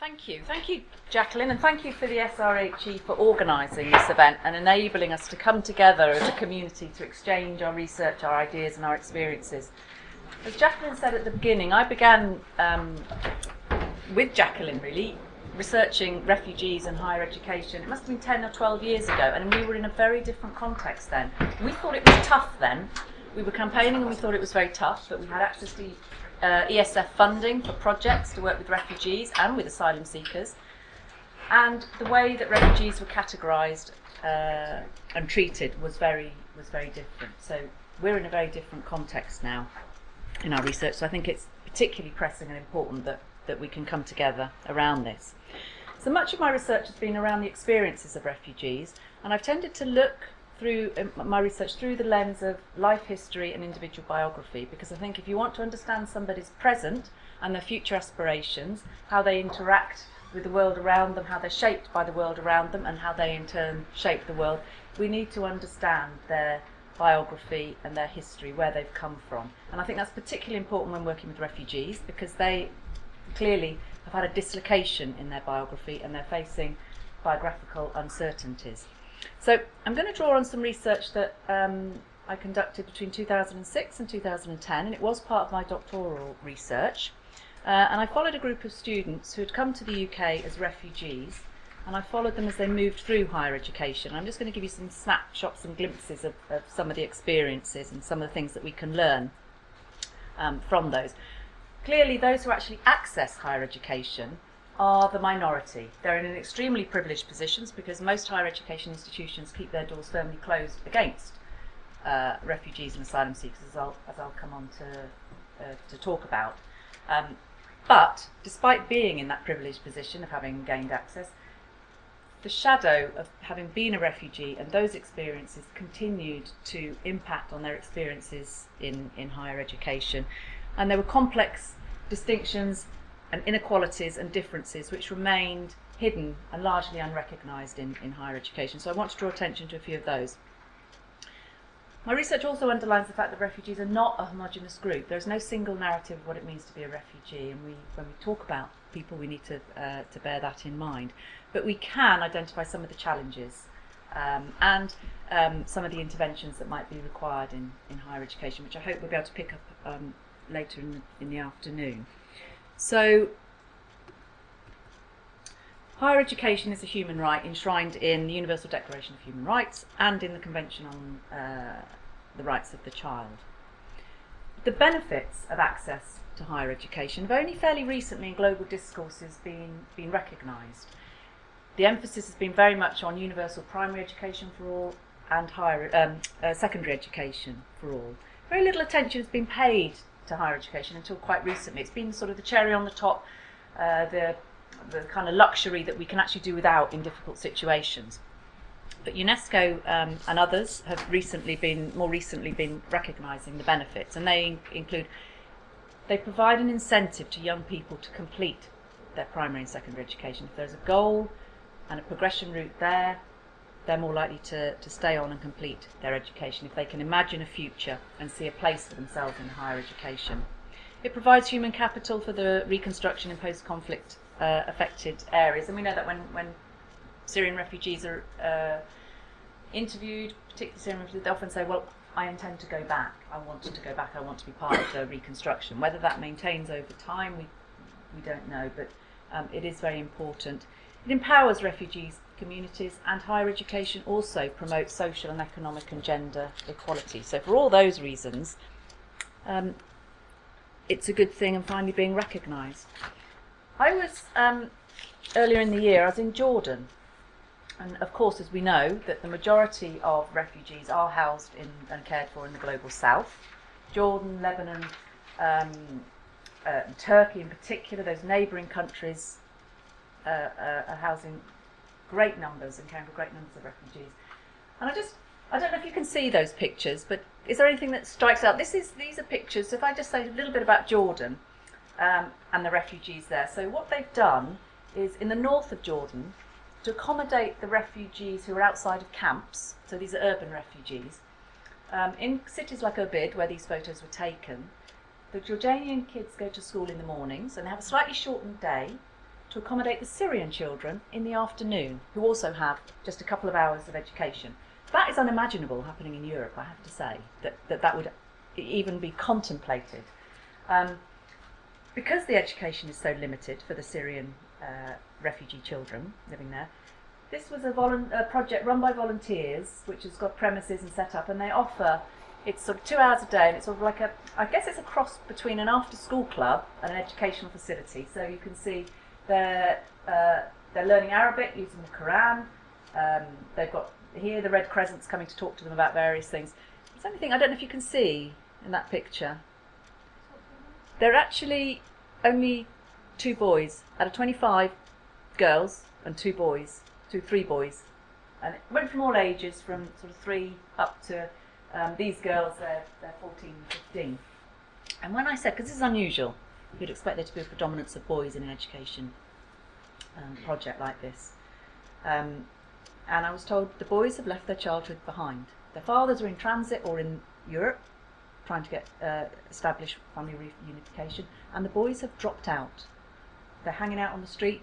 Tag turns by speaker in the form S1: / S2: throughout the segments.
S1: Thank you. Thank you, Jacqueline, and thank you for the SRHE for organising this event and enabling us to come together as a community to exchange our research, our ideas, and our experiences. As Jacqueline said at the beginning, I began um, with Jacqueline really researching refugees and higher education. It must have been 10 or 12 years ago, and we were in a very different context then. We thought it was tough then. We were campaigning and we thought it was very tough, but we had access to uh, ESF funding for projects to work with refugees and with asylum seekers. And the way that refugees were categorised uh, and treated was very was very different. So we're in a very different context now in our research. So I think it's particularly pressing and important that, that we can come together around this. So much of my research has been around the experiences of refugees, and I've tended to look through um, my research through the lens of life history and individual biography because I think if you want to understand somebody's present and their future aspirations, how they interact with the world around them, how they're shaped by the world around them, and how they in turn shape the world, we need to understand their biography and their history, where they've come from. And I think that's particularly important when working with refugees because they clearly have had a dislocation in their biography and they're facing biographical uncertainties. So I'm going to draw on some research that um, I conducted between 2006 and 2010, and it was part of my doctoral research. Uh, and I followed a group of students who had come to the UK as refugees, and I followed them as they moved through higher education. I'm just going to give you some snapshots and glimpses of, of some of the experiences and some of the things that we can learn um, from those. Clearly, those who actually access higher education are the minority. They're in an extremely privileged positions because most higher education institutions keep their doors firmly closed against uh, refugees and asylum seekers, as I'll, as I'll come on to, uh, to talk about. Um, but despite being in that privileged position of having gained access, the shadow of having been a refugee and those experiences continued to impact on their experiences in, in higher education. And there were complex distinctions and inequalities and differences which remained hidden and largely unrecognised in, in higher education. So I want to draw attention to a few of those. My research also underlines the fact that refugees are not a homogenous group. There is no single narrative of what it means to be a refugee, and we, when we talk about people, we need to, uh, to bear that in mind. But we can identify some of the challenges um, and um, some of the interventions that might be required in, in higher education, which I hope we'll be able to pick up um, later in in the afternoon. So, higher education is a human right enshrined in the Universal Declaration of Human Rights and in the Convention on uh, the Rights of the Child. The benefits of access to higher education have only fairly recently in global discourses been, been recognised. The emphasis has been very much on universal primary education for all and higher um, uh, secondary education for all. Very little attention has been paid to higher education until quite recently. It's been sort of the cherry on the top, uh, the, the kind of luxury that we can actually do without in difficult situations. But UNESCO um, and others have recently been, more recently, been recognising the benefits, and they include they provide an incentive to young people to complete their primary and secondary education. If there's a goal and a progression route there, they're more likely to, to stay on and complete their education if they can imagine a future and see a place for themselves in higher education. It provides human capital for the reconstruction in post conflict uh, affected areas. And we know that when, when Syrian refugees are uh, interviewed, particularly Syrian refugees, they often say, Well, I intend to go back. I want to go back. I want to be part of the reconstruction. Whether that maintains over time, we, we don't know, but um, it is very important. It empowers refugees communities, and higher education also promotes social and economic and gender equality. So, for all those reasons, um, it's a good thing and finally being recognised. I was um, earlier in the year, I was in Jordan, and of course, as we know, that the majority of refugees are housed in and cared for in the global south. Jordan, Lebanon, um, uh, Turkey in particular, those neighbouring countries uh, uh, are housing great numbers and caring for great numbers of refugees. And I just, I don't know if you can see those pictures, but is there anything that strikes out? This is, these are pictures. If I just say a little bit about Jordan um, and the refugees there. So what they've done is in the north of Jordan, to accommodate the refugees who are outside of camps, so these are urban refugees, um, in cities like Irbid, where these photos were taken, the Jordanian kids go to school in the mornings and have a slightly shortened day to accommodate the Syrian children in the afternoon, who also have just a couple of hours of education. That is unimaginable happening in Europe, I have to say, that that, that would even be contemplated. Um, because the education is so limited for the Syrian uh, refugee children living there, this was a, volu- a project run by volunteers, which has got premises and set up, and they offer it's sort of two hours a day, and it's sort of like a, I guess it's a cross between an after-school club and an educational facility. So you can see they're uh, they're learning Arabic using the Quran. Um, they've got here the Red Crescent's coming to talk to them about various things. There's thing I don't know if you can see in that picture. They're actually only two boys out of 25 girls and two boys, two three boys, and it went from all ages, from sort of three up to um, these girls, they're, they're 14 15. And when I said, because this is unusual, you'd expect there to be a predominance of boys in an education um, project like this. Um, and I was told the boys have left their childhood behind. Their fathers are in transit or in Europe, trying to get uh, establish family reunification, and the boys have dropped out. They're hanging out on the street.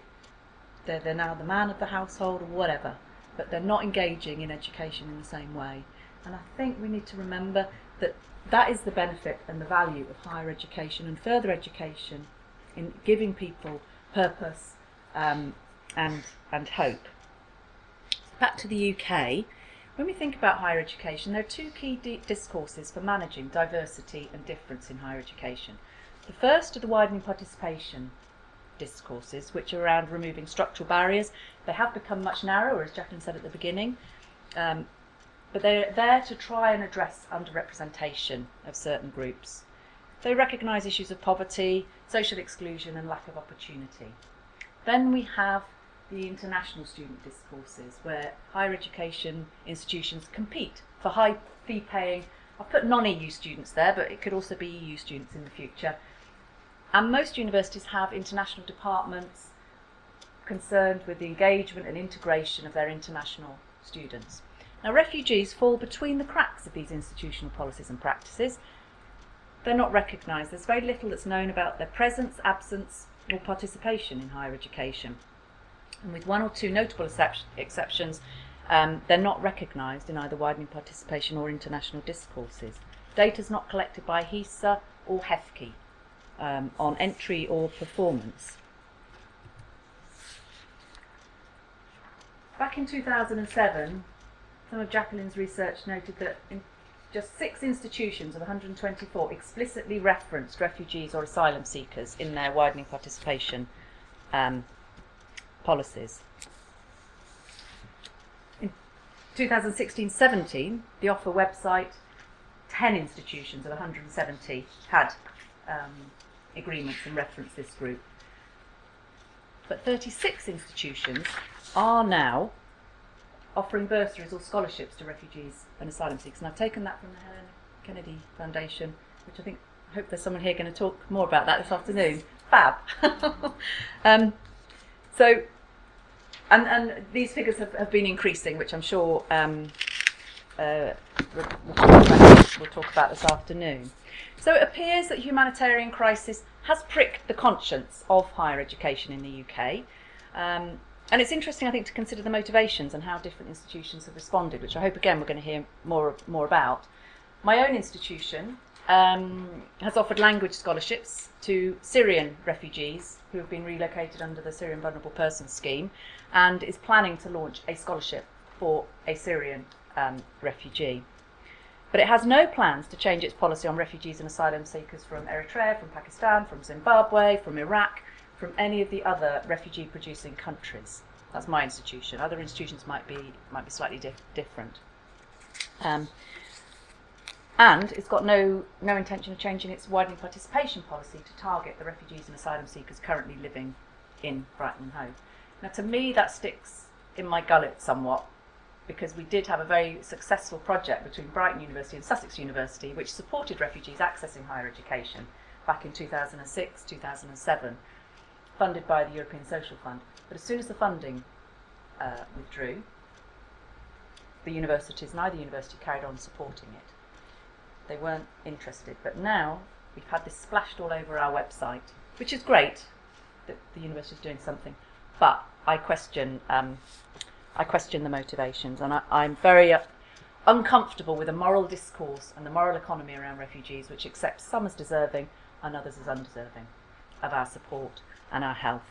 S1: They're, they're now the man of the household or whatever, but they're not engaging in education in the same way. And I think we need to remember that that is the benefit and the value of higher education and further education in giving people purpose um, and, and hope. Back to the UK, when we think about higher education, there are two key di- discourses for managing diversity and difference in higher education. The first are the widening participation discourses, which are around removing structural barriers. They have become much narrower, as Jacqueline said at the beginning. Um, but they're there to try and address underrepresentation of certain groups. They recognise issues of poverty, social exclusion, and lack of opportunity. Then we have the international student discourses, where higher education institutions compete for high fee paying. I've put non EU students there, but it could also be EU students in the future. And most universities have international departments concerned with the engagement and integration of their international students. Now, refugees fall between the cracks of these institutional policies and practices. They're not recognised. There's very little that's known about their presence, absence, or participation in higher education. And with one or two notable exceptions, um, they're not recognised in either widening participation or international discourses. Data is not collected by HESA or HEFCE um, on entry or performance. Back in 2007, some of Jacqueline's research noted that just six institutions of 124 explicitly referenced refugees or asylum seekers in their widening participation um, policies. In 2016-17, the OFFA website, 10 institutions of 170 had um, agreements and referenced this group. But 36 institutions are now offering bursaries or scholarships to refugees and asylum seekers. And I've taken that from the Helena Kennedy Foundation, which I think, I hope there's someone here going to talk more about that this afternoon. Fab. um, so, and, and these figures have, have been increasing, which I'm sure um, uh, we'll, talk about, we'll talk about this afternoon. So it appears that humanitarian crisis has pricked the conscience of higher education in the UK. Um, and it's interesting, I think, to consider the motivations and how different institutions have responded, which I hope again we're going to hear more more about. My own institution um, has offered language scholarships to Syrian refugees who have been relocated under the Syrian Vulnerable Persons Scheme, and is planning to launch a scholarship for a Syrian um, refugee. But it has no plans to change its policy on refugees and asylum seekers from Eritrea, from Pakistan, from Zimbabwe, from Iraq, from any of the other refugee producing countries. That's my institution. Other institutions might be might be slightly dif- different. Um, and it's got no no intention of changing its widening participation policy to target the refugees and asylum seekers currently living in Brighton and Hove. Now, to me, that sticks in my gullet somewhat because we did have a very successful project between Brighton University and Sussex University, which supported refugees accessing higher education back in 2006 2007 funded by the European Social Fund. But as soon as the funding uh, withdrew, the universities, neither university carried on supporting it. They weren't interested. But now we've had this splashed all over our website, which is great that the university is doing something. but I question um, I question the motivations, and I, I'm very uh, uncomfortable with the moral discourse and the moral economy around refugees, which accepts some as deserving and others as undeserving of our support and our health.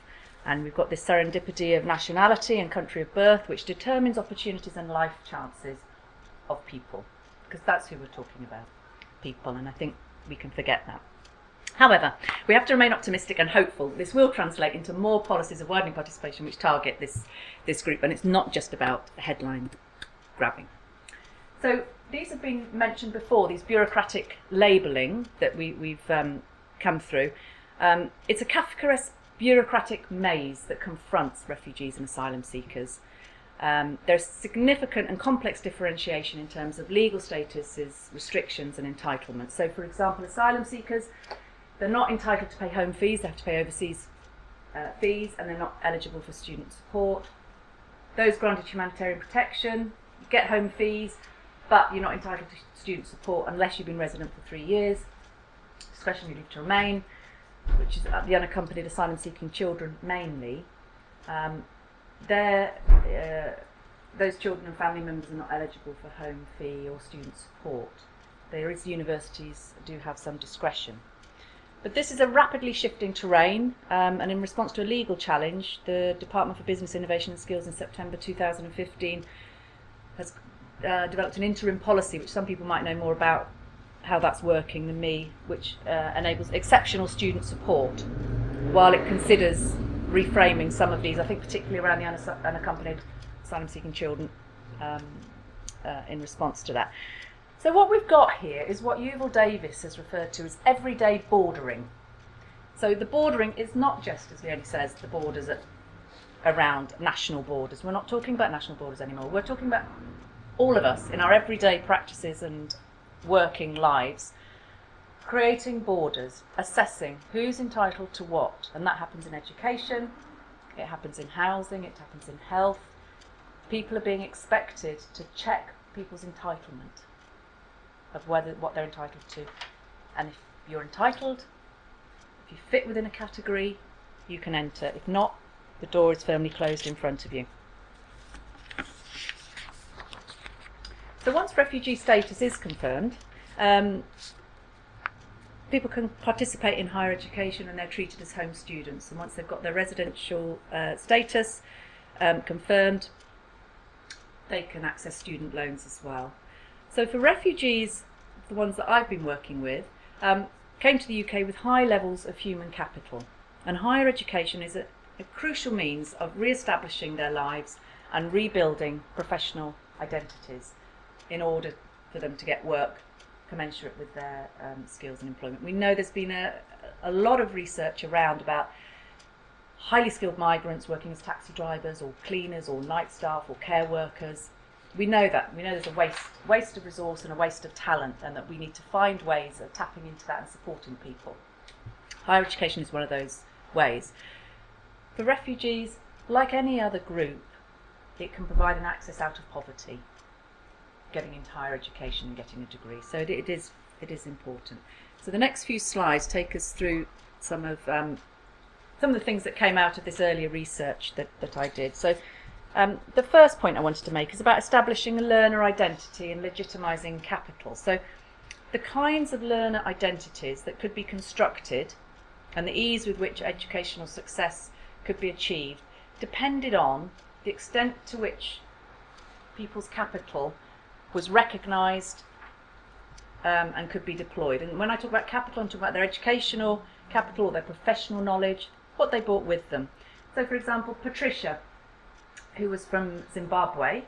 S1: And we've got this serendipity of nationality and country of birth, which determines opportunities and life chances of people, because that's who we're talking about, people, and I think we can forget that. However, we have to remain optimistic and hopeful. This will translate into more policies of widening participation which target this, this group, and it's not just about headline grabbing. So these have been mentioned before, these bureaucratic labelling that we, we've um, come through. Um, it's a Kafkaesque bureaucratic maze that confronts refugees and asylum seekers. Um, there's significant and complex differentiation in terms of legal statuses, restrictions, and entitlements. So, for example, asylum seekers they're not entitled to pay home fees, they have to pay overseas uh, fees, and they're not eligible for student support. Those granted humanitarian protection get home fees, but you're not entitled to student support unless you've been resident for three years, especially leave to remain, which is the unaccompanied asylum seeking children mainly. Um, uh, those children and family members are not eligible for home fee or student support. There is universities do have some discretion. But this is a rapidly shifting terrain, um, and in response to a legal challenge, the Department for Business Innovation and Skills in September 2015 has uh, developed an interim policy, which some people might know more about how that's working than me, which uh, enables exceptional student support while it considers reframing some of these, I think particularly around the unaccompanied asylum seeking children um, uh, in response to that. So what we've got here is what Yuval Davis has referred to as everyday bordering. So the bordering is not just, as Leonie says, the borders at, around national borders. We're not talking about national borders anymore. We're talking about all of us in our everyday practices and working lives, creating borders, assessing who's entitled to what. And that happens in education, it happens in housing, it happens in health. People are being expected to check people's entitlement of whether what they're entitled to. And if you're entitled, if you fit within a category, you can enter. If not, the door is firmly closed in front of you. So once refugee status is confirmed, um, people can participate in higher education and they're treated as home students. And once they've got their residential uh, status um, confirmed, they can access student loans as well. So for refugees, the ones that I've been working with, um, came to the UK with high levels of human capital. And higher education is a, a crucial means of re-establishing their lives and rebuilding professional identities in order for them to get work commensurate with their um, skills and employment. We know there's been a, a lot of research around about highly skilled migrants working as taxi drivers or cleaners or night staff or care workers we know that. We know there's a waste, waste of resource and a waste of talent, and that we need to find ways of tapping into that and supporting people. Higher education is one of those ways. For refugees, like any other group, it can provide an access out of poverty, getting into higher education and getting a degree. So it, it is it is important. So the next few slides take us through some of um, some of the things that came out of this earlier research that, that I did. So um, the first point I wanted to make is about establishing a learner identity and legitimising capital. So, the kinds of learner identities that could be constructed and the ease with which educational success could be achieved depended on the extent to which people's capital was recognised um, and could be deployed. And when I talk about capital, I'm talking about their educational capital, or their professional knowledge, what they brought with them. So, for example, Patricia who was from Zimbabwe.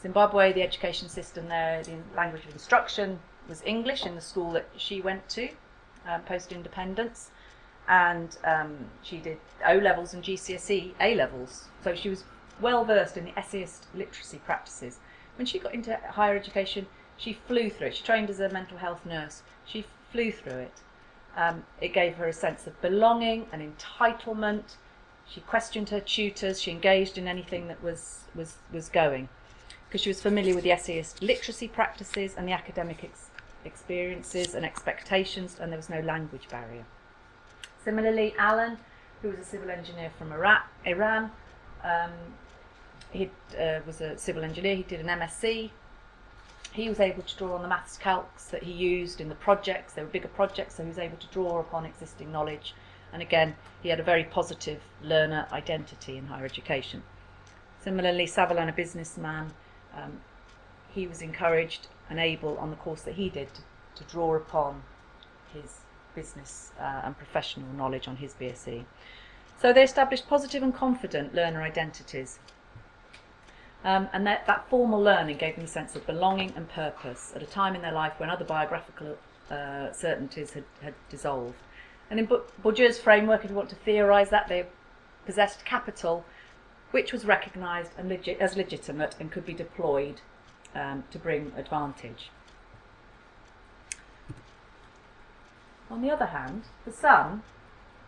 S1: Zimbabwe, the education system there, the language of instruction was English in the school that she went to um, post independence. And um, she did O levels and GCSE A levels. So she was well versed in the essayist literacy practices. When she got into higher education, she flew through it. She trained as a mental health nurse. She flew through it. Um, it gave her a sense of belonging and entitlement she questioned her tutors. She engaged in anything that was, was, was going because she was familiar with the essayist literacy practices and the academic ex- experiences and expectations, and there was no language barrier. Similarly, Alan, who was a civil engineer from Iraq, Iran, Um, he uh, was a civil engineer. He did an MSc. He was able to draw on the maths calcs that he used in the projects. They were bigger projects, so he was able to draw upon existing knowledge. And again, he had a very positive learner identity in higher education. Similarly, Savalan, a businessman, um, he was encouraged and able on the course that he did to, to draw upon his business uh, and professional knowledge on his BSc. So they established positive and confident learner identities. Um, and that, that formal learning gave them a sense of belonging and purpose at a time in their life when other biographical uh, certainties had, had dissolved. And in Bourdieu's framework, if you want to theorise that, they possessed capital which was recognised as legitimate and could be deployed um, to bring advantage. On the other hand, for some,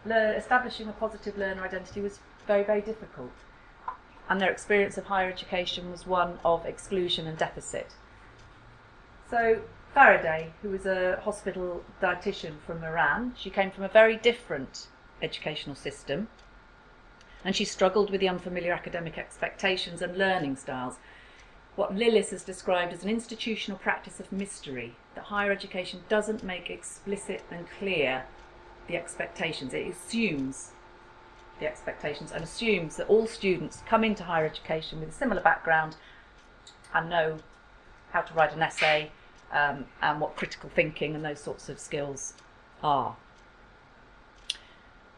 S1: establishing a positive learner identity was very, very difficult, and their experience of higher education was one of exclusion and deficit. So, Faraday, who was a hospital dietitian from Iran, she came from a very different educational system, and she struggled with the unfamiliar academic expectations and learning styles. What Lillis has described as an institutional practice of mystery, that higher education doesn't make explicit and clear the expectations. It assumes the expectations and assumes that all students come into higher education with a similar background and know how to write an essay um, and what critical thinking and those sorts of skills are.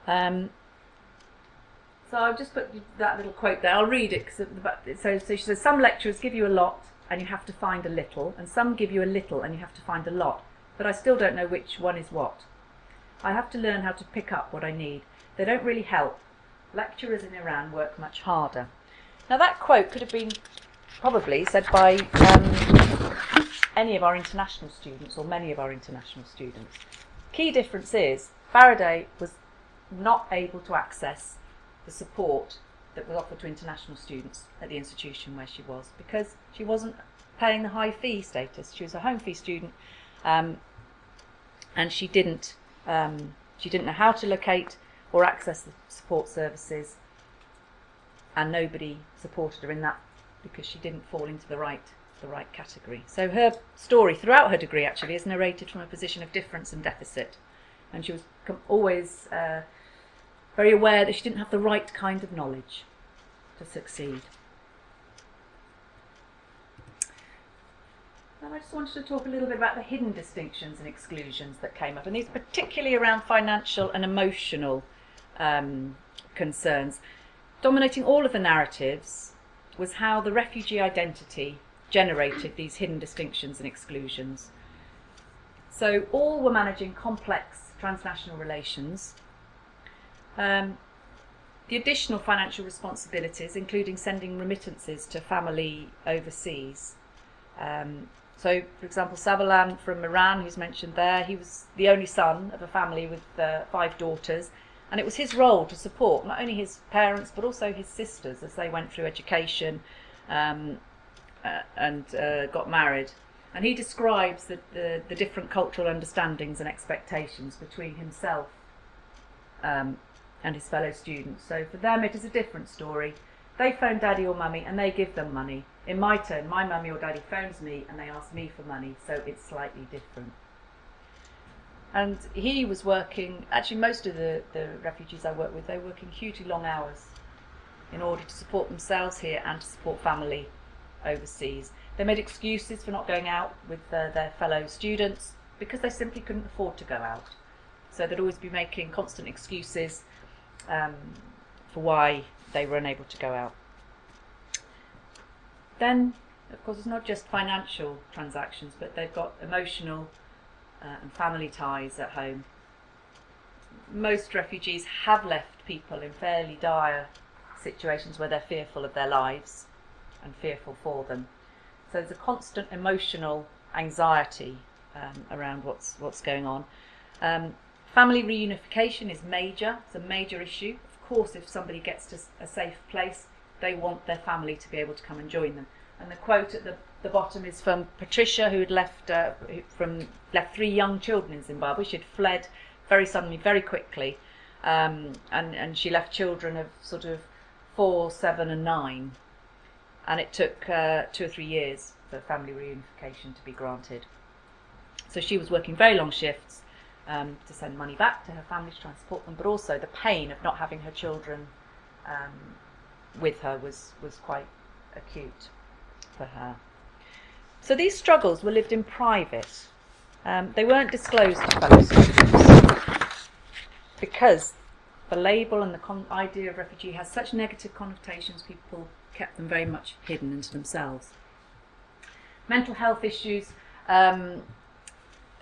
S1: Um, so I've just put that little quote there. I'll read it. Cause so, so she says, some lecturers give you a lot and you have to find a little, and some give you a little and you have to find a lot. But I still don't know which one is what. I have to learn how to pick up what I need. They don't really help. Lecturers in Iran work much harder. Now that quote could have been probably said by um, any of our international students or many of our international students. Key difference is Faraday was not able to access the support that was offered to international students at the institution where she was because she wasn't paying the high fee status. She was a home fee student, um, and she didn't um, she didn't know how to locate or access the support services, and nobody supported her in that because she didn't fall into the right the right category. So her story throughout her degree actually is narrated from a position of difference and deficit, and she was always uh, very aware that she didn't have the right kind of knowledge to succeed. Now I just wanted to talk a little bit about the hidden distinctions and exclusions that came up, and these particularly around financial and emotional um, concerns. Dominating all of the narratives was how the refugee identity generated these hidden distinctions and exclusions. So all were managing complex transnational relations um, the additional financial responsibilities, including sending remittances to family overseas. Um, so, for example, Savalan from Iran, who's mentioned there, he was the only son of a family with uh, five daughters, and it was his role to support not only his parents but also his sisters as they went through education um, uh, and uh, got married. And he describes the, the, the, different cultural understandings and expectations between himself um, and his fellow students. So for them, it is a different story. They phone daddy or mummy and they give them money. In my turn, my mummy or daddy phones me and they ask me for money, so it's slightly different. And he was working, actually, most of the, the refugees I work with, they were working hugely long hours in order to support themselves here and to support family overseas. They made excuses for not going out with uh, their fellow students because they simply couldn't afford to go out. So they'd always be making constant excuses um, for why they were unable to go out. Then, of course, it's not just financial transactions, but they've got emotional uh, and family ties at home. Most refugees have left people in fairly dire situations where they're fearful of their lives and fearful for them. So there's a constant emotional anxiety um, around what's what's going on. Um, Family reunification is major, it's a major issue. Of course, if somebody gets to a safe place, they want their family to be able to come and join them. And the quote at the, the bottom is from Patricia, who had left uh, from left three young children in Zimbabwe. She had fled very suddenly, very quickly, um, and and she left children of sort of four, seven, and nine, and it took uh, two or three years for family reunification to be granted. So she was working very long shifts um, to send money back to her family to try and support them, but also the pain of not having her children um, with her was, was quite acute for her. So these struggles were lived in private. Um, they weren't disclosed to fellow students because the label and the con- idea of refugee has such negative connotations, people kept them very much hidden into themselves. Mental health issues, um,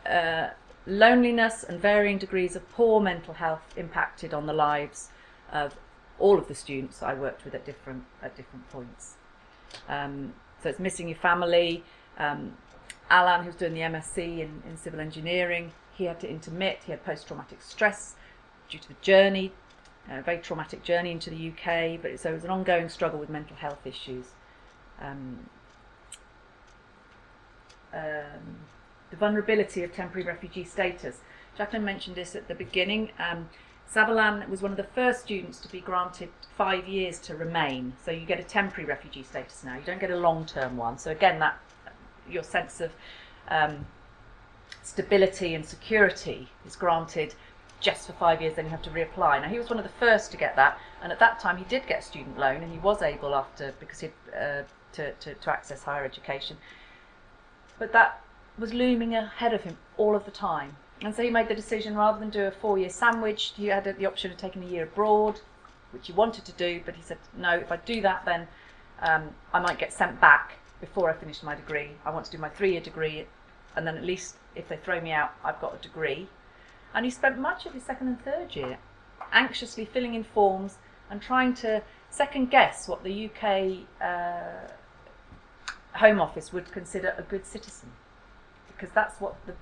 S1: uh, loneliness, and varying degrees of poor mental health impacted on the lives of all of the students I worked with at different at different points. Um, so it's missing your family. Um, Alan, who's doing the MSc in, in civil engineering, he had to intermit. He had post-traumatic stress due to the journey, a very traumatic journey into the UK. But so it was an ongoing struggle with mental health issues. Um, um, the vulnerability of temporary refugee status. Jacqueline mentioned this at the beginning. Um, Savalan was one of the first students to be granted five years to remain. So you get a temporary refugee status now. You don't get a long-term one. So again, that your sense of um, stability and security is granted just for five years. Then you have to reapply. Now he was one of the first to get that, and at that time he did get student loan, and he was able after because he uh, to, to to access higher education. But that was looming ahead of him all of the time. And so he made the decision rather than do a four year sandwich, he had the option of taking a year abroad, which he wanted to do, but he said, no, if I do that, then um, I might get sent back before I finish my degree. I want to do my three year degree, and then at least if they throw me out, I've got a degree. And he spent much of his second and third year anxiously filling in forms and trying to second guess what the UK uh, Home Office would consider a good citizen. Because that's what the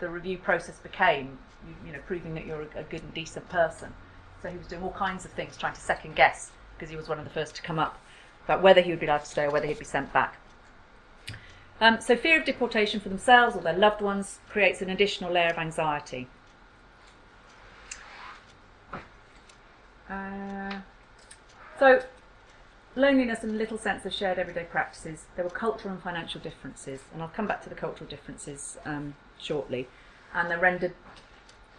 S1: the review process became, you, you know, proving that you're a, a, good and decent person. So he was doing all kinds of things, trying to second guess, because he was one of the first to come up, about whether he would be allowed to stay or whether he'd be sent back. Um, so fear of deportation for themselves or their loved ones creates an additional layer of anxiety. Uh, so loneliness and little sense of shared everyday practices. There were cultural and financial differences, and I'll come back to the cultural differences um, shortly, and they're rendered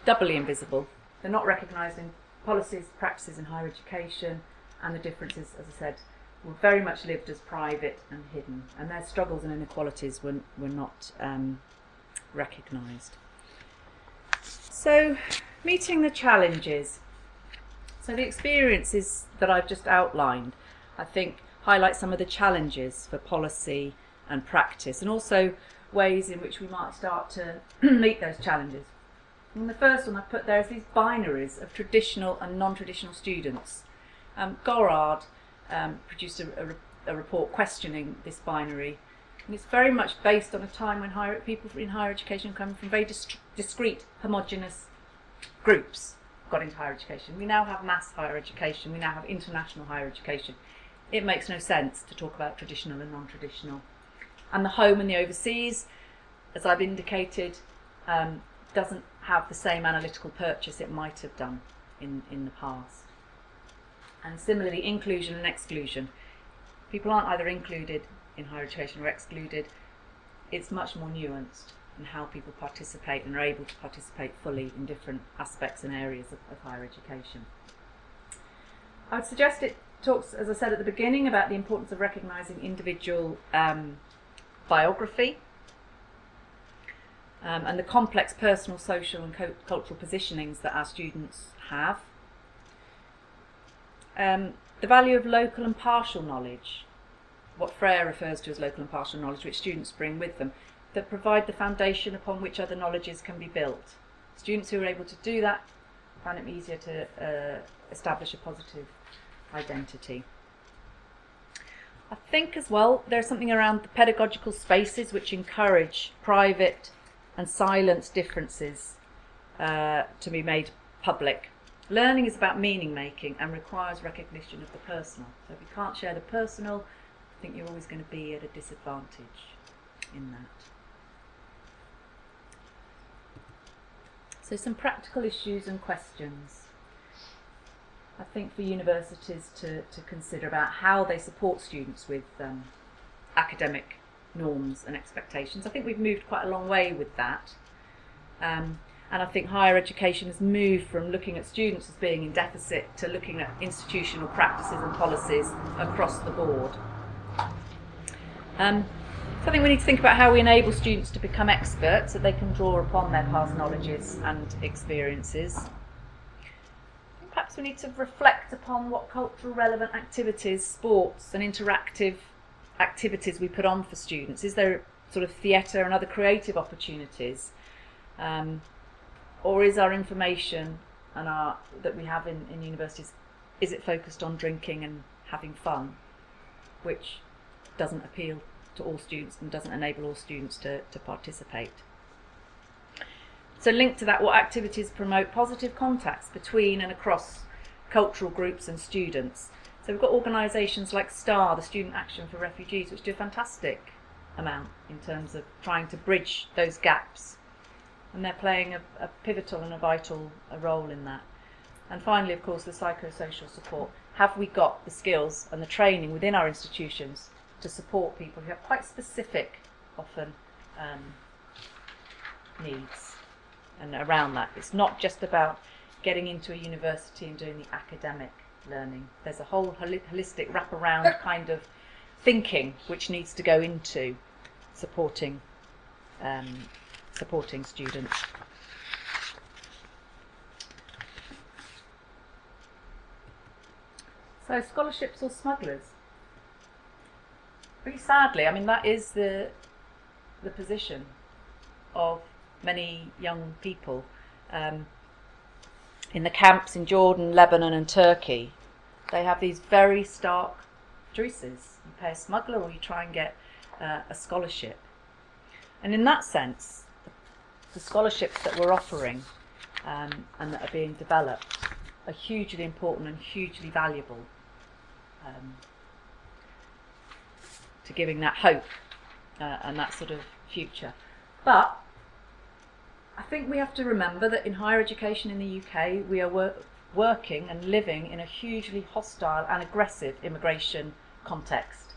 S1: doubly invisible. They're not recognised in policies, practices in higher education, and the differences, as I said, very much lived as private and hidden, and their struggles and inequalities were, were not um, recognised. So, meeting the challenges. So, the experiences that I've just outlined, I think, highlight some of the challenges for policy and practice, and also ways in which we might start to meet those challenges. And the first one I've put there is these binaries of traditional and non-traditional students. Um, Gorard um, produced a, a, a, report questioning this binary, and it's very much based on a time when higher, people in higher education come from very dis- discrete, homogenous groups got into higher education. We now have mass higher education. We now have international higher education. It makes no sense to talk about traditional and non-traditional and the home and the overseas, as I've indicated, um, doesn't have the same analytical purchase it might have done in, in the past. And similarly, inclusion and exclusion. People aren't either included in higher education or excluded. It's much more nuanced in how people participate and are able to participate fully in different aspects and areas of, of higher education. I would suggest it talks, as I said at the beginning, about the importance of recognising individual um, biography, um, and the complex personal, social, and co- cultural positionings that our students have. Um, the value of local and partial knowledge, what Freire refers to as local and partial knowledge, which students bring with them, that provide the foundation upon which other knowledges can be built. Students who are able to do that find it easier to uh, establish a positive identity. I think as well there's something around the pedagogical spaces which encourage private and silent differences uh, to be made public. Learning is about meaning making and requires recognition of the personal. So if you can't share the personal, I think you're always going to be at a disadvantage in that. So some practical issues and questions. I think for universities to, to consider about how they support students with um, academic norms and expectations. I think we've moved quite a long way with that. Um, and I think higher education has moved from looking at students as being in deficit to looking at institutional practices and policies across the board. Um, so I think we need to think about how we enable students to become experts so they can draw upon their past knowledges and experiences. Perhaps we need to reflect upon what cultural relevant activities, sports, and interactive activities we put on for students. Is there sort of theatre and other creative opportunities? Um, or is our information and our that we have in, in universities is it focused on drinking and having fun which doesn't appeal to all students and doesn't enable all students to, to participate? So linked to that what activities promote positive contacts between and across cultural groups and students? So we've got organisations like STAR, the Student Action for Refugees, which do a fantastic amount in terms of trying to bridge those gaps and they're playing a, a pivotal and a vital a role in that. And finally, of course, the psychosocial support. Have we got the skills and the training within our institutions to support people who have quite specific, often, um, needs? And around that, it's not just about getting into a university and doing the academic learning. There's a whole holistic wraparound kind of thinking which needs to go into supporting um, supporting students. So scholarships or smugglers? Really sadly, I mean that is the the position of many young people um, in the camps in Jordan, Lebanon, and Turkey. They have these very stark choices: you pay a smuggler, or you try and get uh, a scholarship. And in that sense, the scholarships that we're offering um, and that are being developed are hugely important and hugely valuable um, to giving that hope uh, and that sort of future. But I think we have to remember that in higher education in the UK, we are wor- working and living in a hugely hostile and aggressive immigration context.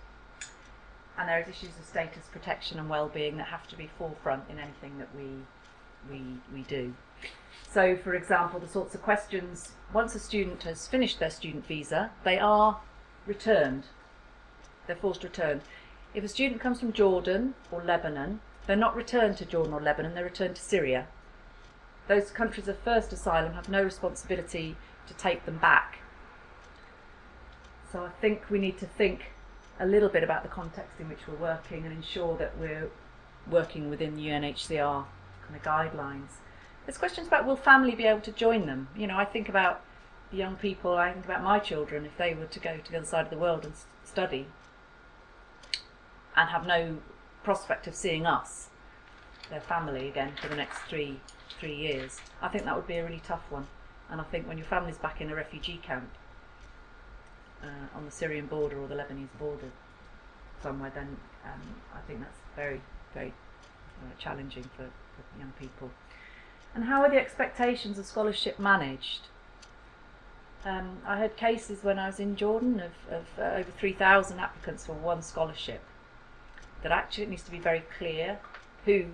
S1: And there are issues of status protection and well-being that have to be forefront in anything that we we, we do. So, for example, the sorts of questions once a student has finished their student visa, they are returned. They're forced return. If a student comes from Jordan or Lebanon, they're not returned to Jordan or Lebanon, they're returned to Syria. Those countries of first asylum have no responsibility to take them back. So I think we need to think a little bit about the context in which we're working and ensure that we're working within the UNHCR kind of guidelines. There's questions about will family be able to join them? You know, I think about young people, I think about my children, if they were to go to the other side of the world and study and have no prospect of seeing us, their family again, for the next three three years. I think that would be a really tough one. And I think when your family's back in a refugee camp uh, on the Syrian border or the Lebanese border somewhere, then um, I think that's very, very uh, challenging for, for young people. And how are the expectations of scholarship managed? Um, I heard cases when I was in Jordan of, of uh, over 3,000 applicants for one scholarship. That actually it needs to be very clear who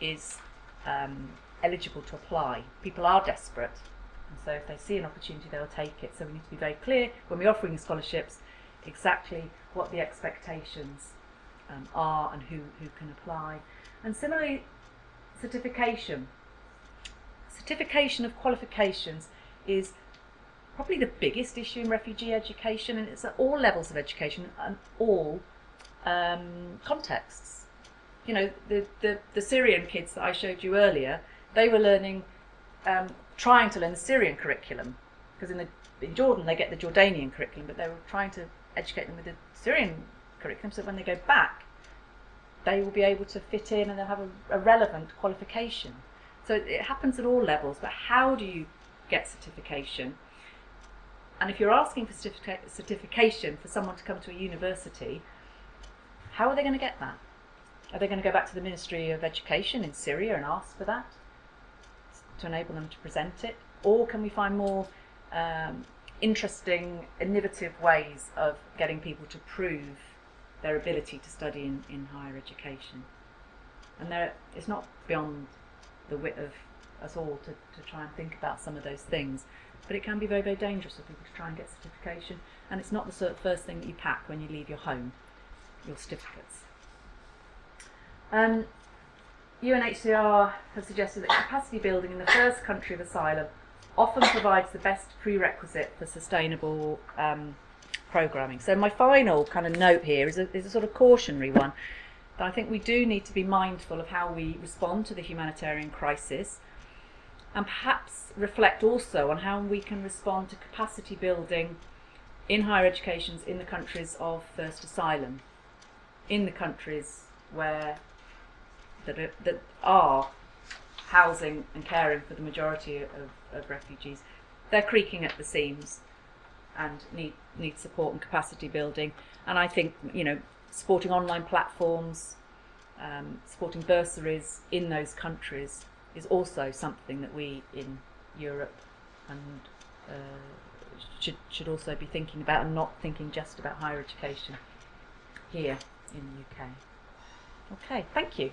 S1: is um, eligible to apply. People are desperate, and so if they see an opportunity, they'll take it. So we need to be very clear when we're offering scholarships exactly what the expectations um, are and who, who can apply. And similarly, certification. Certification of qualifications is probably the biggest issue in refugee education, and it's at all levels of education and all um, contexts. You know, the, the, the, Syrian kids that I showed you earlier, they were learning, um, trying to learn the Syrian curriculum, because in, the, in Jordan they get the Jordanian curriculum, but they were trying to educate them with the Syrian curriculum, so when they go back, they will be able to fit in and they'll have a, a relevant qualification. So it, it happens at all levels, but how do you get certification? And if you're asking for certific- certification for someone to come to a university, how are they going to get that? Are they going to go back to the Ministry of Education in Syria and ask for that to enable them to present it? Or can we find more um, interesting, innovative ways of getting people to prove their ability to study in, in higher education. And there, it's not beyond the wit of us all to, to try and think about some of those things. But it can be very, very dangerous for people to try and get certification. And it's not the sort of first thing that you pack when you leave your home, your certificates. Um, UNHCR have suggested that capacity building in the first country of asylum often provides the best prerequisite for sustainable um, programming. So my final kind of note here is a, is a sort of cautionary one. That I think we do need to be mindful of how we respond to the humanitarian crisis and perhaps reflect also on how we can respond to capacity building in higher educations in the countries of first asylum, in the countries where that are, that are housing and caring for the majority of, of refugees. They're creaking at the seams and need need support and capacity building. And I think you know supporting online platforms, um, supporting bursaries in those countries is also something that we in Europe and uh, should should also be thinking about and not thinking just about higher education here in the UK. Okay, thank you.